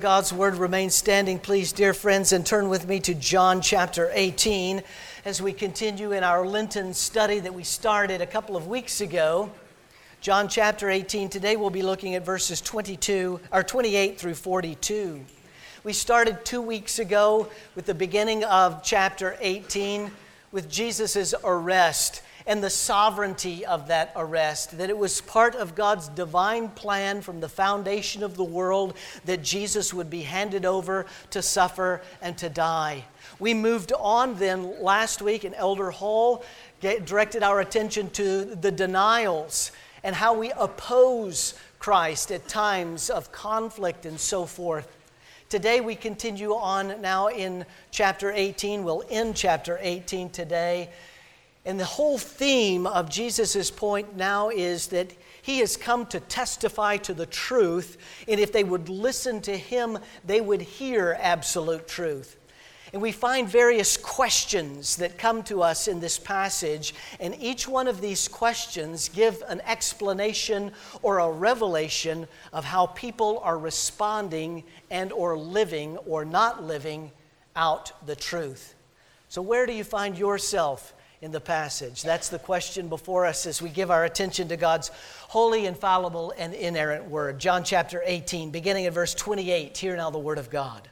God's word remains standing, please, dear friends, and turn with me to John chapter 18 as we continue in our Lenten study that we started a couple of weeks ago. John chapter 18, today we'll be looking at verses 22 or 28 through 42. We started two weeks ago with the beginning of chapter 18 with Jesus' arrest and the sovereignty of that arrest, that it was part of God's divine plan from the foundation of the world that Jesus would be handed over to suffer and to die. We moved on then last week in Elder Hall, directed our attention to the denials and how we oppose Christ at times of conflict and so forth. Today we continue on now in chapter 18. We'll end chapter 18 today and the whole theme of Jesus' point now is that he has come to testify to the truth, and if they would listen to him, they would hear absolute truth. And we find various questions that come to us in this passage, and each one of these questions give an explanation or a revelation of how people are responding and or living or not living out the truth. So where do you find yourself in the passage? That's the question before us as we give our attention to God's holy, infallible, and inerrant word. John chapter 18, beginning at verse 28. Hear now the word of God.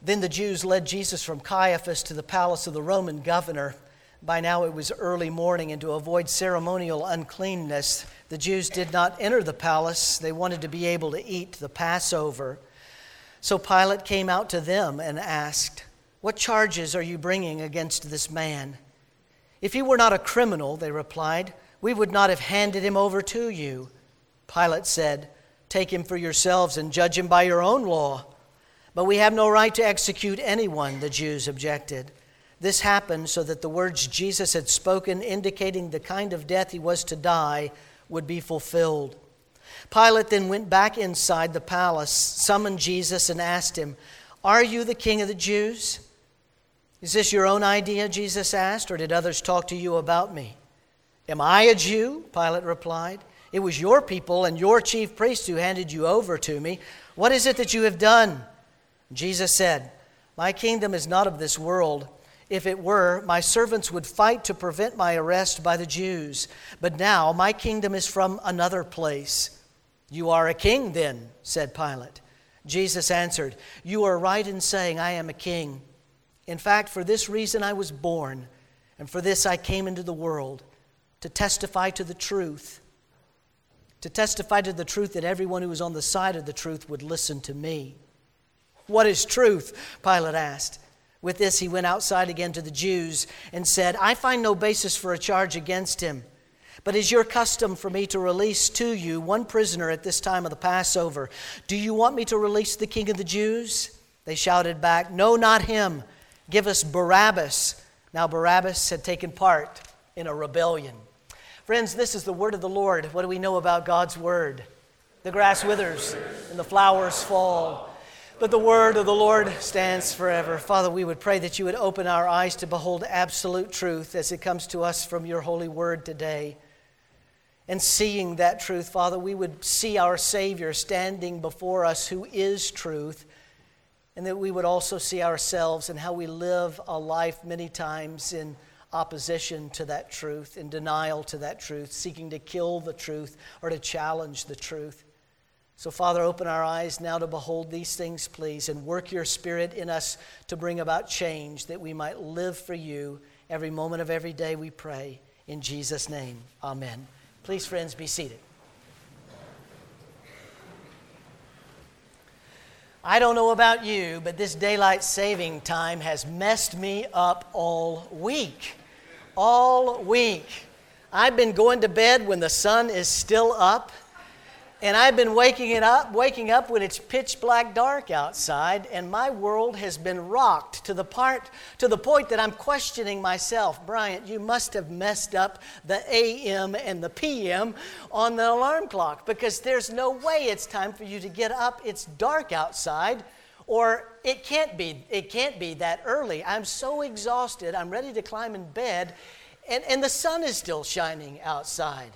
Then the Jews led Jesus from Caiaphas to the palace of the Roman governor. By now it was early morning, and to avoid ceremonial uncleanness, the Jews did not enter the palace. They wanted to be able to eat the Passover. So Pilate came out to them and asked, what charges are you bringing against this man? If he were not a criminal, they replied, we would not have handed him over to you. Pilate said, Take him for yourselves and judge him by your own law. But we have no right to execute anyone, the Jews objected. This happened so that the words Jesus had spoken, indicating the kind of death he was to die, would be fulfilled. Pilate then went back inside the palace, summoned Jesus, and asked him, Are you the king of the Jews? Is this your own idea? Jesus asked, or did others talk to you about me? Am I a Jew? Pilate replied. It was your people and your chief priests who handed you over to me. What is it that you have done? Jesus said, My kingdom is not of this world. If it were, my servants would fight to prevent my arrest by the Jews. But now my kingdom is from another place. You are a king, then, said Pilate. Jesus answered, You are right in saying I am a king. In fact, for this reason I was born, and for this I came into the world to testify to the truth. To testify to the truth that everyone who was on the side of the truth would listen to me. What is truth? Pilate asked. With this, he went outside again to the Jews and said, I find no basis for a charge against him. But is your custom for me to release to you one prisoner at this time of the Passover? Do you want me to release the king of the Jews? They shouted back, No, not him Give us Barabbas. Now, Barabbas had taken part in a rebellion. Friends, this is the word of the Lord. What do we know about God's word? The grass withers and the flowers fall, but the word of the Lord stands forever. Father, we would pray that you would open our eyes to behold absolute truth as it comes to us from your holy word today. And seeing that truth, Father, we would see our Savior standing before us who is truth and that we would also see ourselves and how we live a life many times in opposition to that truth, in denial to that truth, seeking to kill the truth or to challenge the truth. So, Father, open our eyes now to behold these things, please, and work your Spirit in us to bring about change that we might live for you every moment of every day, we pray. In Jesus' name, amen. Please, friends, be seated. I don't know about you, but this daylight saving time has messed me up all week. All week. I've been going to bed when the sun is still up. And I've been waking it up, waking up when it's pitch black dark outside, and my world has been rocked to the part to the point that I'm questioning myself. Bryant, you must have messed up the AM and the PM on the alarm clock because there's no way it's time for you to get up. It's dark outside. Or it can't be, it can't be that early. I'm so exhausted, I'm ready to climb in bed, and, and the sun is still shining outside.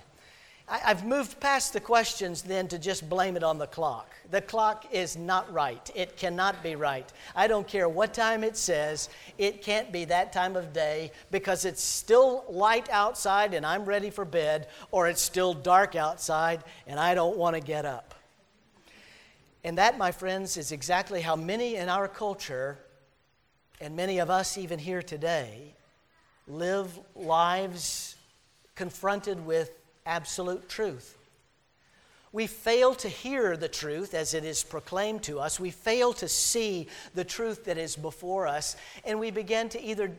I've moved past the questions then to just blame it on the clock. The clock is not right. It cannot be right. I don't care what time it says, it can't be that time of day because it's still light outside and I'm ready for bed, or it's still dark outside and I don't want to get up. And that, my friends, is exactly how many in our culture, and many of us even here today, live lives confronted with absolute truth. We fail to hear the truth as it is proclaimed to us. We fail to see the truth that is before us. And we begin to either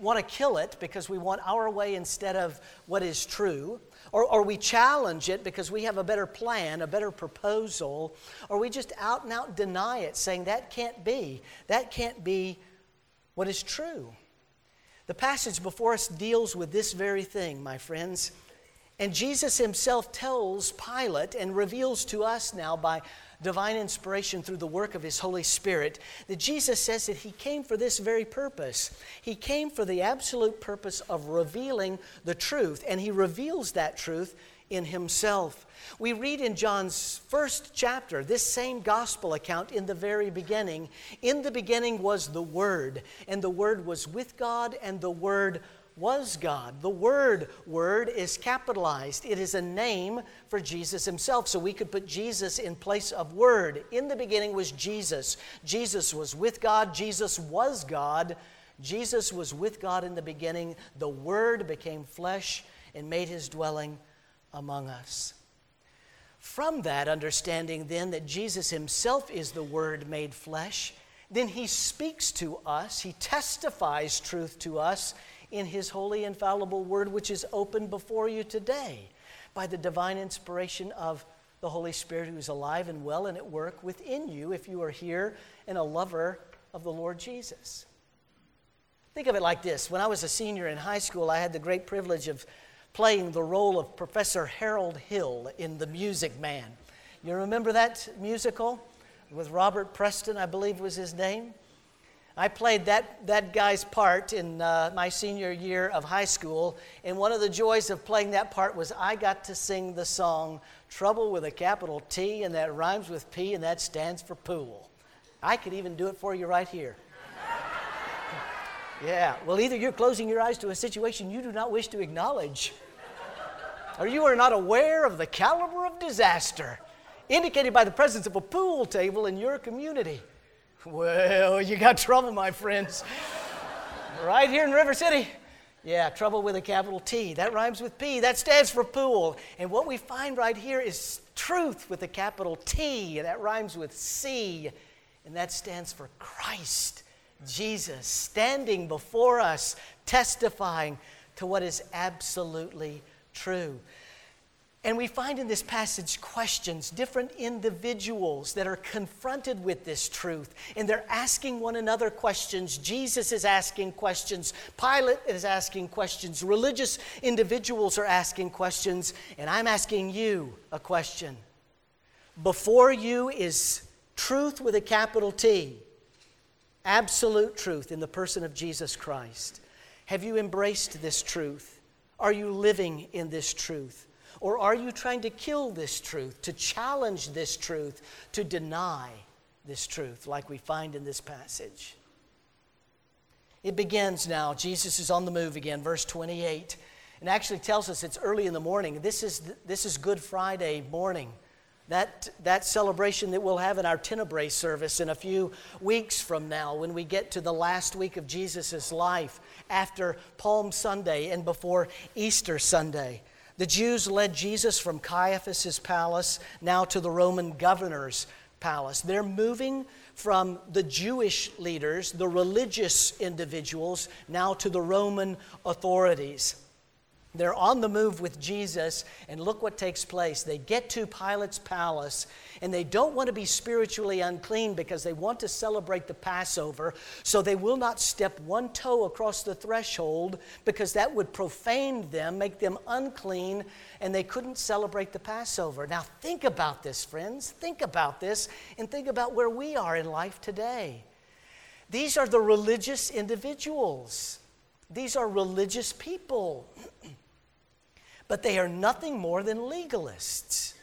want to kill it because we want our way instead of what is true, or, or we challenge it because we have a better plan, a better proposal, or we just out and out deny it, saying that can't be. That can't be what is true. The passage before us deals with this very thing, my friends. And Jesus himself tells Pilate and reveals to us now by divine inspiration through the work of his Holy Spirit that Jesus says that he came for this very purpose. He came for the absolute purpose of revealing the truth, and he reveals that truth in himself. We read in John's first chapter this same gospel account in the very beginning. In the beginning was the Word, and the Word was with God, and the Word was God. The word word is capitalized. It is a name for Jesus himself. So we could put Jesus in place of word. In the beginning was Jesus. Jesus was with God. Jesus was God. Jesus was with God in the beginning. The word became flesh and made his dwelling among us. From that understanding, then, that Jesus himself is the word made flesh, then he speaks to us, he testifies truth to us in His holy, infallible word, which is open before you today by the divine inspiration of the Holy Spirit who is alive and well and at work within you if you are here and a lover of the Lord Jesus. Think of it like this when I was a senior in high school, I had the great privilege of playing the role of Professor Harold Hill in The Music Man. You remember that musical with Robert Preston, I believe was his name? I played that, that guy's part in uh, my senior year of high school, and one of the joys of playing that part was I got to sing the song Trouble with a capital T, and that rhymes with P, and that stands for pool. I could even do it for you right here. yeah, well, either you're closing your eyes to a situation you do not wish to acknowledge, or you are not aware of the caliber of disaster indicated by the presence of a pool table in your community. Well, you got trouble, my friends. right here in River City. Yeah, trouble with a capital T. That rhymes with P. That stands for pool. And what we find right here is truth with a capital T. That rhymes with C. And that stands for Christ, Jesus, standing before us, testifying to what is absolutely true. And we find in this passage questions, different individuals that are confronted with this truth, and they're asking one another questions. Jesus is asking questions, Pilate is asking questions, religious individuals are asking questions, and I'm asking you a question. Before you is truth with a capital T, absolute truth in the person of Jesus Christ. Have you embraced this truth? Are you living in this truth? Or are you trying to kill this truth, to challenge this truth, to deny this truth, like we find in this passage? It begins now. Jesus is on the move again, verse 28, and actually tells us it's early in the morning. This is, this is Good Friday morning. That, that celebration that we'll have in our Tenebrae service in a few weeks from now, when we get to the last week of Jesus' life after Palm Sunday and before Easter Sunday. The Jews led Jesus from Caiaphas' palace now to the Roman governor's palace. They're moving from the Jewish leaders, the religious individuals, now to the Roman authorities. They're on the move with Jesus, and look what takes place. They get to Pilate's palace, and they don't want to be spiritually unclean because they want to celebrate the Passover, so they will not step one toe across the threshold because that would profane them, make them unclean, and they couldn't celebrate the Passover. Now, think about this, friends. Think about this, and think about where we are in life today. These are the religious individuals, these are religious people. but they are nothing more than legalists.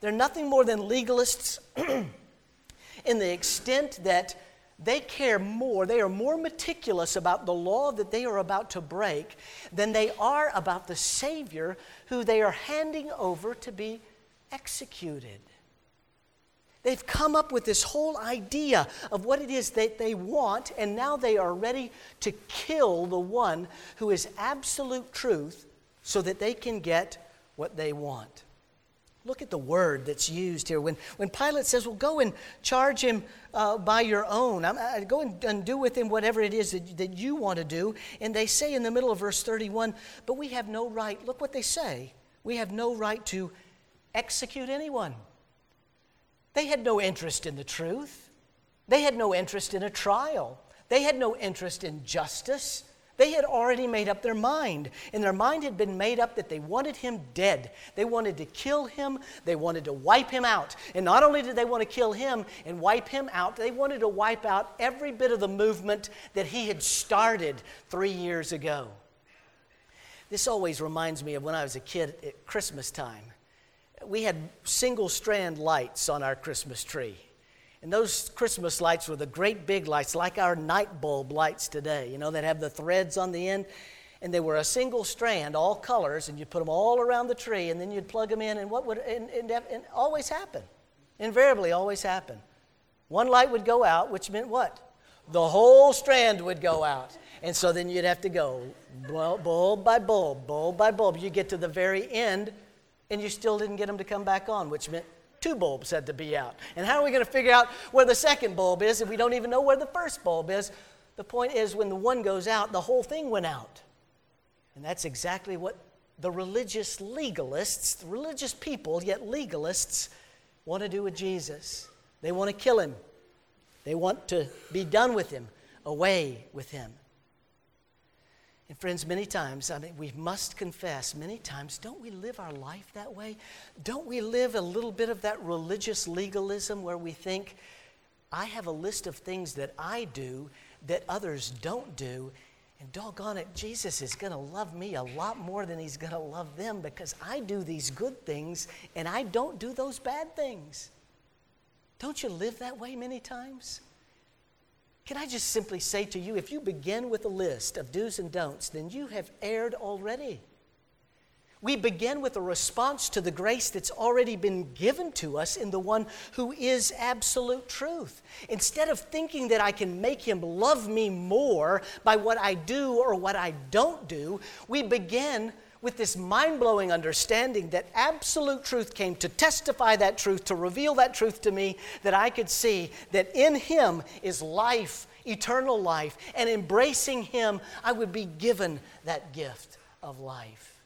They're nothing more than legalists in the extent that they care more, they are more meticulous about the law that they are about to break than they are about the Savior who they are handing over to be executed. They've come up with this whole idea of what it is that they want, and now they are ready to kill the one who is absolute truth so that they can get what they want. Look at the word that's used here. When, when Pilate says, Well, go and charge him uh, by your own, I'm, I, go and, and, do with him whatever it is that, that you want to do. And they say in the middle of verse 31, But we have no right, look what they say, we have no right to execute anyone. They had no interest in the truth, they had no interest in a trial, they had no interest in justice. They had already made up their mind, and their mind had been made up that they wanted him dead. They wanted to kill him, they wanted to wipe him out. And not only did they want to kill him and wipe him out, they wanted to wipe out every bit of the movement that he had started three years ago. This always reminds me of when I was a kid at Christmas time. We had single strand lights on our Christmas tree. And those Christmas lights were the great big lights, like our night bulb lights today, you know, that have the threads on the end. And they were a single strand, all colors, and you'd put them all around the tree, and then you'd plug them in, and what would and, and, and always happen? Invariably, always happen. One light would go out, which meant what? The whole strand would go out. And so then you'd have to go bulb by bulb, bulb by bulb. You get to the very end, and you still didn't get them to come back on, which meant two bulbs had to be out. And how are we going to figure out where the second bulb is if we don't even know where the first bulb is? The point is, when the one goes out, the whole thing went out. And that's exactly what the religious legalists, the religious people, yet legalists, want to do with Jesus. They want to kill him, they want to be done with him, away with him. And friends, many times, I mean, we must confess, many times, don't we live our life that way? Don't we live a little bit of that religious legalism where we think, I have a list of things that I do that others don't do, and doggone it, Jesus is going to love me a lot more than he's going to love them because I do these good things and I don't do those bad things. Don't you live that way many times? Can I just simply say to you if you begin with a list of do's and don'ts, then you have erred already. We begin with a response to the grace that's already been given to us in the one who is absolute truth. Instead of thinking that I can make him love me more by what I do or what I don't do, we begin with this mind blowing understanding that absolute truth came to testify that truth, to reveal that truth to me, that I could see that in Him is life, eternal life, and embracing Him, I would be given that gift of life.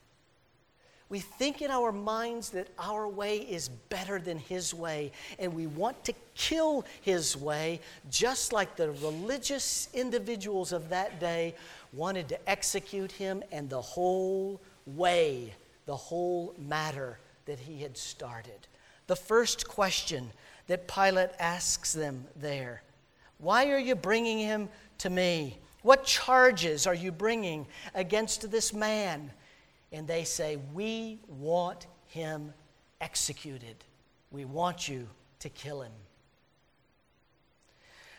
We think in our minds that our way is better than His way, and we want to kill His way, just like the religious individuals of that day wanted to execute Him and the whole way the whole matter that he had started. The first question that Pilate asks them there Why are you bringing him to me? What charges are you bringing against this man? And they say, We want him executed. We want you to kill him.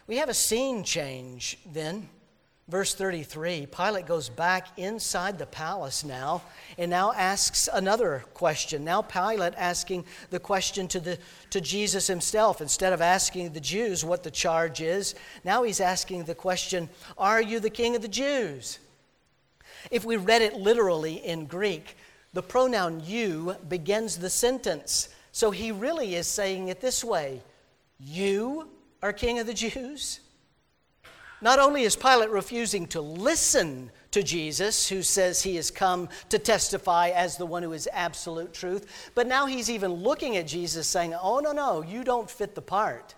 We have a scene change then. Verse 33 Pilate goes back inside the palace now and now asks another question. Now, Pilate asking the question to, the, to Jesus himself. Instead of asking the Jews what the charge is, now he's asking the question Are you the king of the Jews? If we read it literally in Greek, the pronoun you begins the sentence. So he really is saying it this way You are king of the Jews? Not only is Pilate refusing to listen to Jesus, who says he has come to testify as the one who is absolute truth, but now he's even looking at Jesus saying, Oh, no, no, you don't fit the part.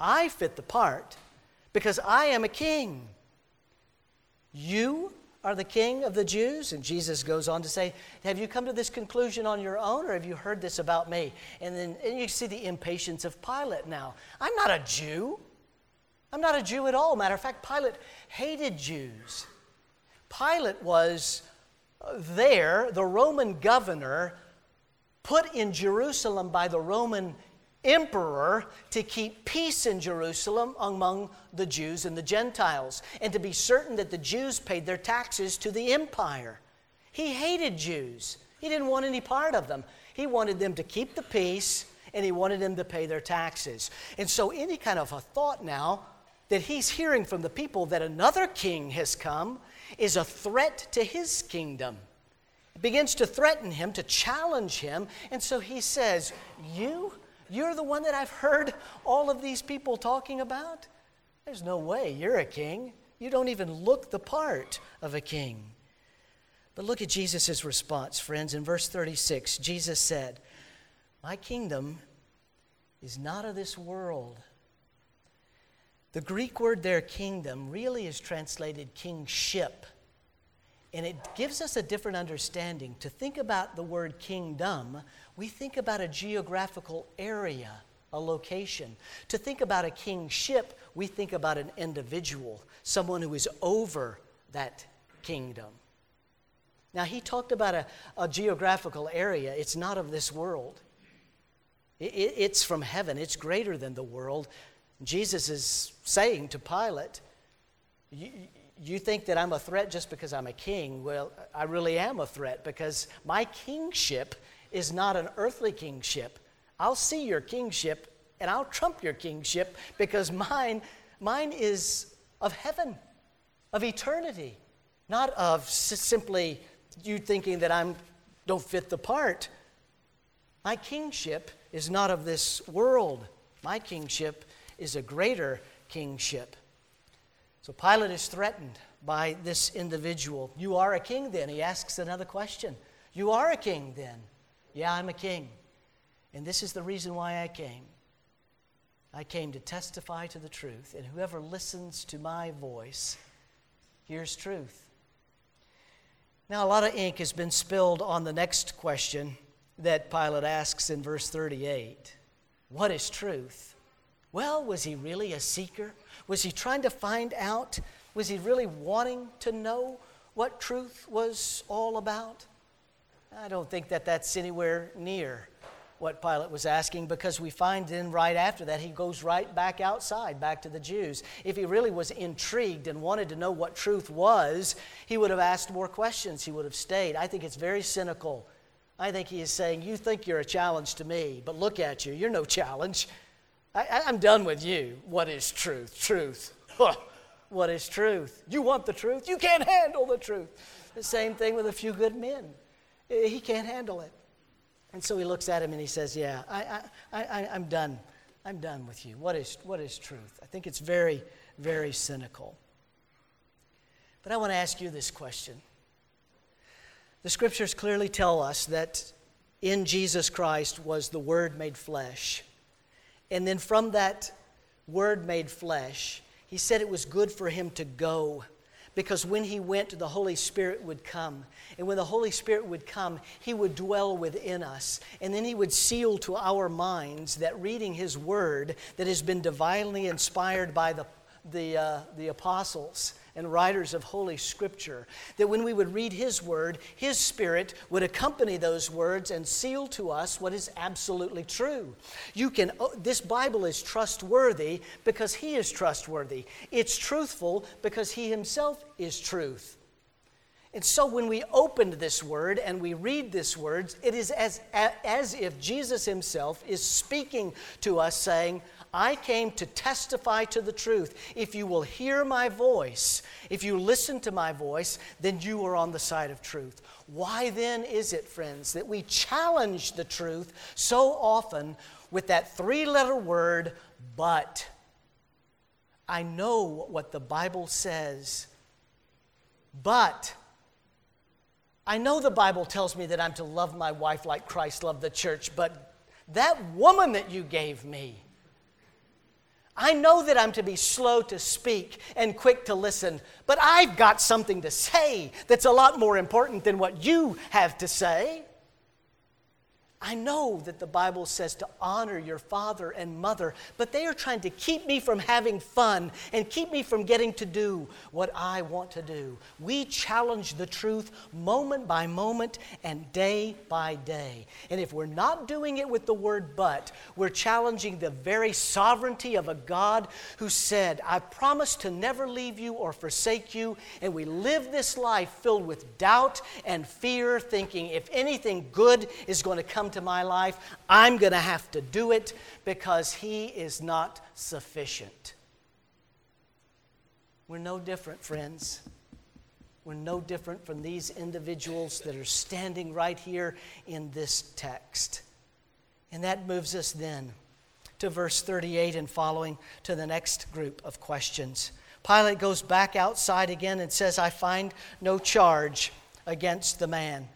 I fit the part because I am a king. You are the king of the Jews? And Jesus goes on to say, Have you come to this conclusion on your own, or have you heard this about me? And then and you see the impatience of Pilate now. I'm not a Jew. I'm not a Jew at all. Matter of fact, Pilate hated Jews. Pilate was there, the Roman governor put in Jerusalem by the Roman emperor to keep peace in Jerusalem among the Jews and the Gentiles, and to be certain that the Jews paid their taxes to the empire. He hated Jews, he didn't want any part of them. He wanted them to keep the peace, and he wanted them to pay their taxes. And so, any kind of a thought now that he's hearing from the people that another king has come is a threat to his kingdom. It begins to threaten him, to challenge him. And so he says, You? You're the one that I've heard all of these people talking about? There's no way you're a king. You don't even look the part of a king. But look at Jesus' response, friends. In verse 36, Jesus said, My kingdom is not of this world. The Greek word there, kingdom, really is translated kingship. And it gives us a different understanding. To think about the word kingdom, we think about a geographical area, a location. To think about a kingship, we think about an individual, someone who is over that kingdom. Now, he talked about a, a geographical area. It's not of this world, it, it, it's from heaven, it's greater than the world. Jesus is saying to Pilate, you think that I'm a threat just because I'm a king. Well, I really am a threat because my kingship is not an earthly kingship. I'll see your kingship and I'll trump your kingship because mine, mine is of heaven, of eternity, not of simply you thinking that I'm don't fit the part. My kingship is not of this world. My kingship is a greater kingship. So Pilate is threatened by this individual. You are a king then? He asks another question. You are a king then? Yeah, I'm a king. And this is the reason why I came. I came to testify to the truth, and whoever listens to my voice hears truth. Now, a lot of ink has been spilled on the next question that Pilate asks in verse 38 What is truth? Well, was he really a seeker? Was he trying to find out? Was he really wanting to know what truth was all about? I don't think that that's anywhere near what Pilate was asking because we find then right after that he goes right back outside, back to the Jews. If he really was intrigued and wanted to know what truth was, he would have asked more questions. He would have stayed. I think it's very cynical. I think he is saying, You think you're a challenge to me, but look at you. You're no challenge. I, am done with you. What is truth? Truth. what is truth? You want the truth? You can't handle the truth. The same thing with a few good men. He can't handle it. And so he looks at him and he says, Yeah, I, I, I, I'm done. I'm done with you. What is, what is truth? I think it's very, very cynical. But I want to ask you this question. The scriptures clearly tell us that in Jesus Christ was the Word made flesh. And then from that word made flesh, he said it was good for him to go because when he went, the Holy Spirit would come. And when the Holy Spirit would come, he would dwell within us. And then he would seal to our minds that reading his word that has been divinely inspired by the, the, uh, the apostles and writers of Holy Scripture, that when we would read His Word, His Spirit would accompany those words and seal to us what is absolutely true. You can, oh, this Bible is trustworthy because He is trustworthy. It's truthful because He Himself is truth. And so when we open this word and we read this words, it is as, as if Jesus himself is speaking to us, saying, I came to testify to the truth. If you will hear my voice, if you listen to my voice, then you are on the side of truth. Why then is it, friends, that we challenge the truth so often with that three letter word, but? I know what the Bible says, but. I know the Bible tells me that I'm to love my wife like Christ loved the church, but that woman that you gave me, I know that I'm to be slow to speak and quick to listen, but I've got something to say that's a lot more important than what you have to say. I know that the Bible says to honor your father and mother, but they are trying to keep me from having fun and keep me from getting to do what I want to do. We challenge the truth moment by moment and day by day. And if we're not doing it with the word but, we're challenging the very sovereignty of a God who said, I promise to never leave you or forsake you. And we live this life filled with doubt and fear, thinking if anything good is going to come to my life, I'm going to have to do it because He is not sufficient. We're no different, friends. We're no different from these individuals that are standing right here in this text. And that moves us then to verse 38 and following to the next group of questions. Pilate goes back outside again and says, I find no charge against the man.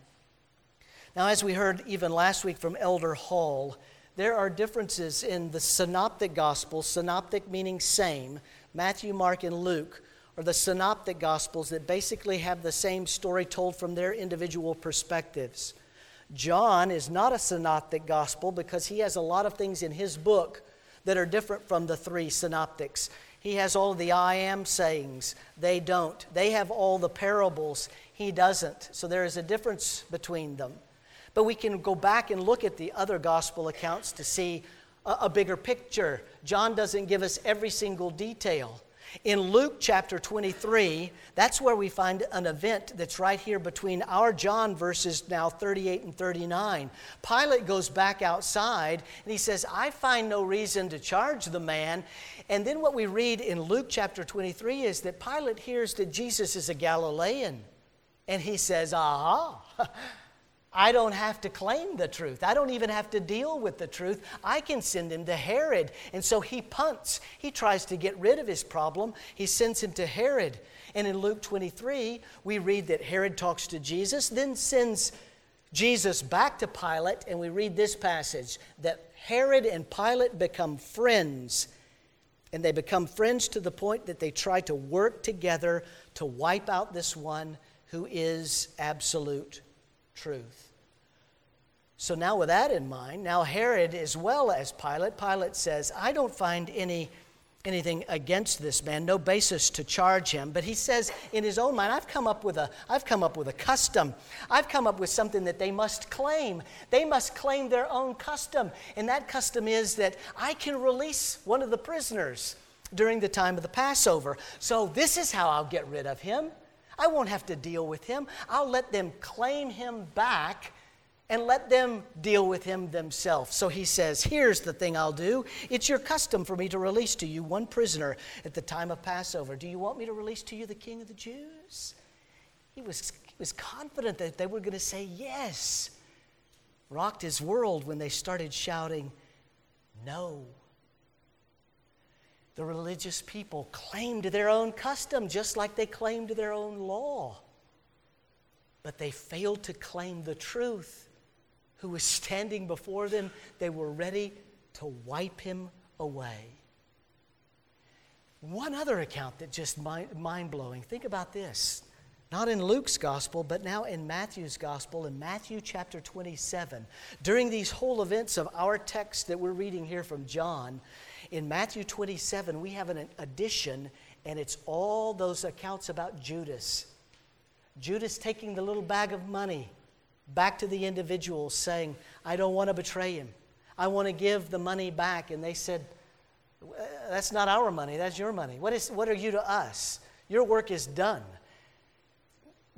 Now, as we heard even last week from Elder Hall, there are differences in the synoptic gospels, synoptic meaning same, Matthew, Mark, and Luke are the synoptic gospels that basically have the same story told from their individual perspectives. John is not a synoptic gospel because he has a lot of things in his book that are different from the three synoptics. He has all the I am sayings, they don't. They have all the parables, he doesn't. So there is a difference between them. But we can go back and look at the other gospel accounts to see a, a bigger picture. John doesn't give us every single detail. In Luke chapter 23, that's where we find an event that's right here between our John verses now 38 and 39. Pilate goes back outside and he says, I find no reason to charge the man. And then what we read in Luke chapter 23 is that Pilate hears that Jesus is a Galilean. And he says, Aha. I don't have to claim the truth. I don't even have to deal with the truth. I can send him to Herod. And so he punts. He tries to get rid of his problem. He sends him to Herod. And in Luke 23, we read that Herod talks to Jesus, then sends Jesus back to Pilate. And we read this passage that Herod and Pilate become friends. And they become friends to the point that they try to work together to wipe out this one who is absolute truth. So now, with that in mind, now Herod as well as Pilate, Pilate says, I don't find any anything against this man, no basis to charge him. But he says in his own mind, I've come up with a, I've come up with a custom. I've come up with something that they must claim. They must claim their own custom. And that custom is that I can release one of the prisoners during the time of the Passover. So this is how I'll get rid of him. I won't have to deal with him. I'll let them claim him back and let them deal with him themselves. So he says, Here's the thing I'll do. It's your custom for me to release to you one prisoner at the time of Passover. Do you want me to release to you the king of the Jews? He was, he was confident that they were going to say yes. Rocked his world when they started shouting, No. The religious people claimed their own custom just like they claimed their own law. But they failed to claim the truth. Who was standing before them, they were ready to wipe him away. One other account that just mind blowing. Think about this. Not in Luke's gospel, but now in Matthew's gospel, in Matthew chapter 27. During these whole events of our text that we're reading here from John, in Matthew 27, we have an addition, and it's all those accounts about Judas. Judas taking the little bag of money back to the individual, saying, I don't want to betray him. I want to give the money back. And they said, That's not our money, that's your money. What, is, what are you to us? Your work is done.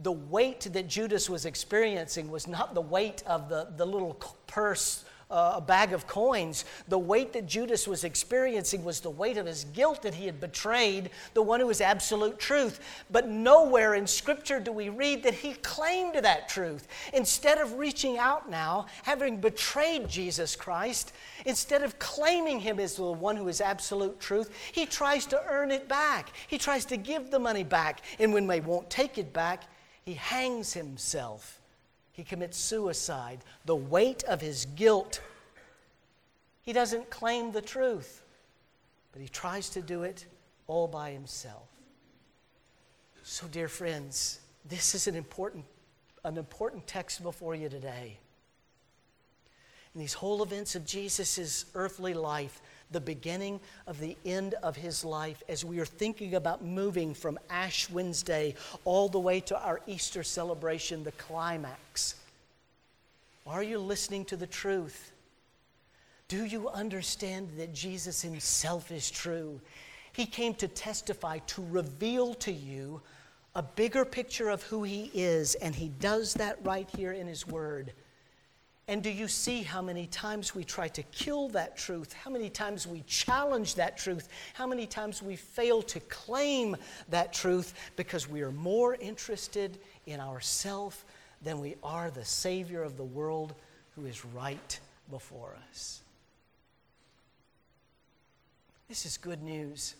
The weight that Judas was experiencing was not the weight of the, the little purse uh, a bag of coins. The weight that Judas was experiencing was the weight of his guilt that he had betrayed the one who was absolute truth. But nowhere in Scripture do we read that he claimed that truth. Instead of reaching out now, having betrayed Jesus Christ, instead of claiming him as the one who is absolute truth, he tries to earn it back. He tries to give the money back. And when they won't take it back, he hangs himself he commits suicide. The weight of his guilt. He doesn't claim the truth, but he tries to do it all by himself. So, dear friends, this is an important, an important text before you today. in these whole events of Jesus' earthly life, the beginning of the end of his life, as we are thinking about moving from Ash Wednesday all the way to our Easter celebration, the climax. Are you listening to the truth? Do you understand that Jesus himself is true? He came to testify, to reveal to you a bigger picture of who he is, and he does that right here in his word. And do you see how many times we try to kill that truth? How many times we challenge that truth? How many times we fail to claim that truth because we are more interested in ourself than we are the Savior of the world who is right before us? This is good news.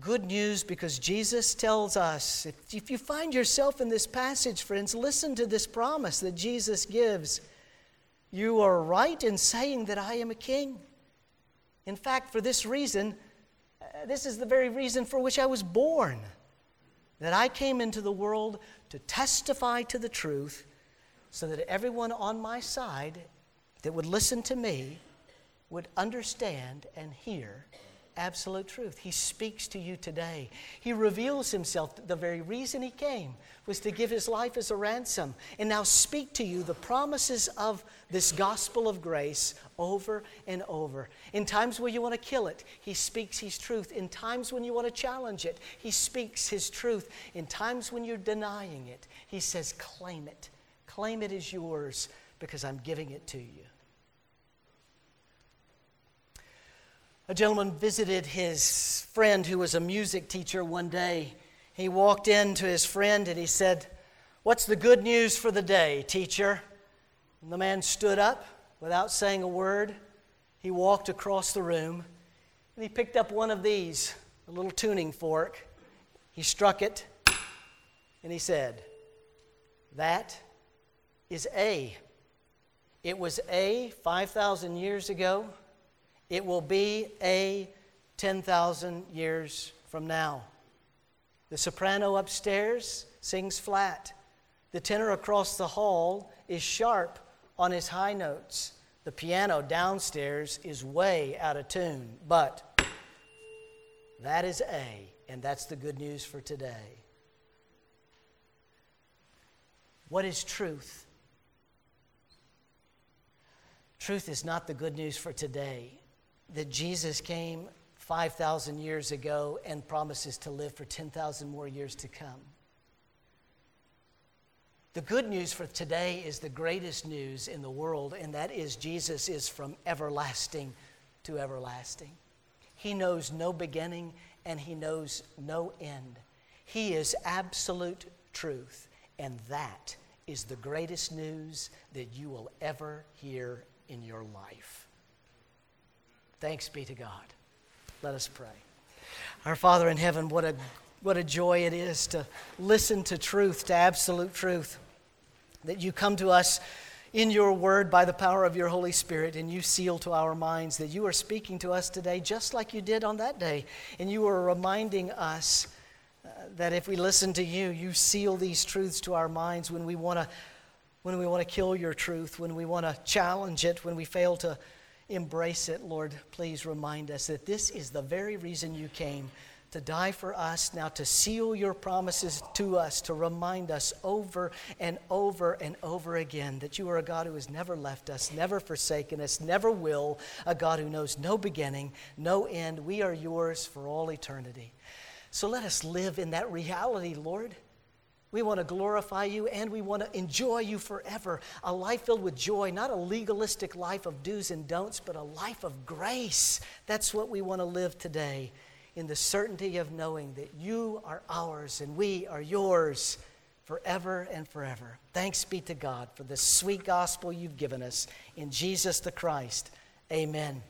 Good news because Jesus tells us if, if you find yourself in this passage, friends, listen to this promise that Jesus gives. You are right in saying that I am a king. In fact, for this reason, uh, this is the very reason for which I was born. That I came into the world to testify to the truth so that everyone on my side that would listen to me would understand and hear absolute truth. He speaks to you today. He reveals himself. The very reason he came was to give his life as a ransom and now speak to you the promises of this gospel of grace over and over. In times where you want to kill it, he speaks his truth. In times when you want to challenge it, he speaks his truth. In times when you're denying it, he says, claim it. Claim it as yours because I'm giving it to you. A gentleman visited his friend who was a music teacher one day. He walked in to his friend and he said, What's the good news for the day, teacher? And the man stood up without saying a word. He walked across the room and he picked up one of these, a little tuning fork. He struck it and he said, That is A. It was A 5,000 years ago. It will be a 10,000 years from now. The soprano upstairs sings flat. The tenor across the hall is sharp on his high notes. The piano downstairs is way out of tune. But that is A, and that's the good news for today. What is truth? Truth is not the good news for today that Jesus came 5,000 years ago and promises to live for 10,000 more years to come. The good news for today is the greatest news in the world, and that is Jesus is from everlasting to everlasting. He knows no beginning and he knows no end. He is absolute truth, and that is the greatest news that you will ever hear in your life. Thanks be to God. Let us pray. Our Father in heaven, what a, what a joy it is to listen to truth, to absolute truth, that you come to us in your word by the power of your Holy Spirit, and you seal to our minds that you are speaking to us today just like you did on that day. And you are reminding us uh, that if we listen to you, you seal these truths to our minds when we want to. When we want to kill your truth, when we want to challenge it, when we fail to embrace it, Lord, please remind us that this is the very reason you came to die for us, now to seal your promises to us, to remind us over and over and over again that you are a God who has never left us, never forsaken us, never will, a God who knows no beginning, no end. We are yours for all eternity. So let us live in that reality, Lord. We want to glorify you and we want to enjoy you forever. A life filled with joy, not a legalistic life of do's and don'ts, but a life of grace. That's what we want to live today in the certainty of knowing that you are ours and we are yours forever and forever. Thanks be to God for the sweet gospel you've given us in Jesus the Christ. Amen.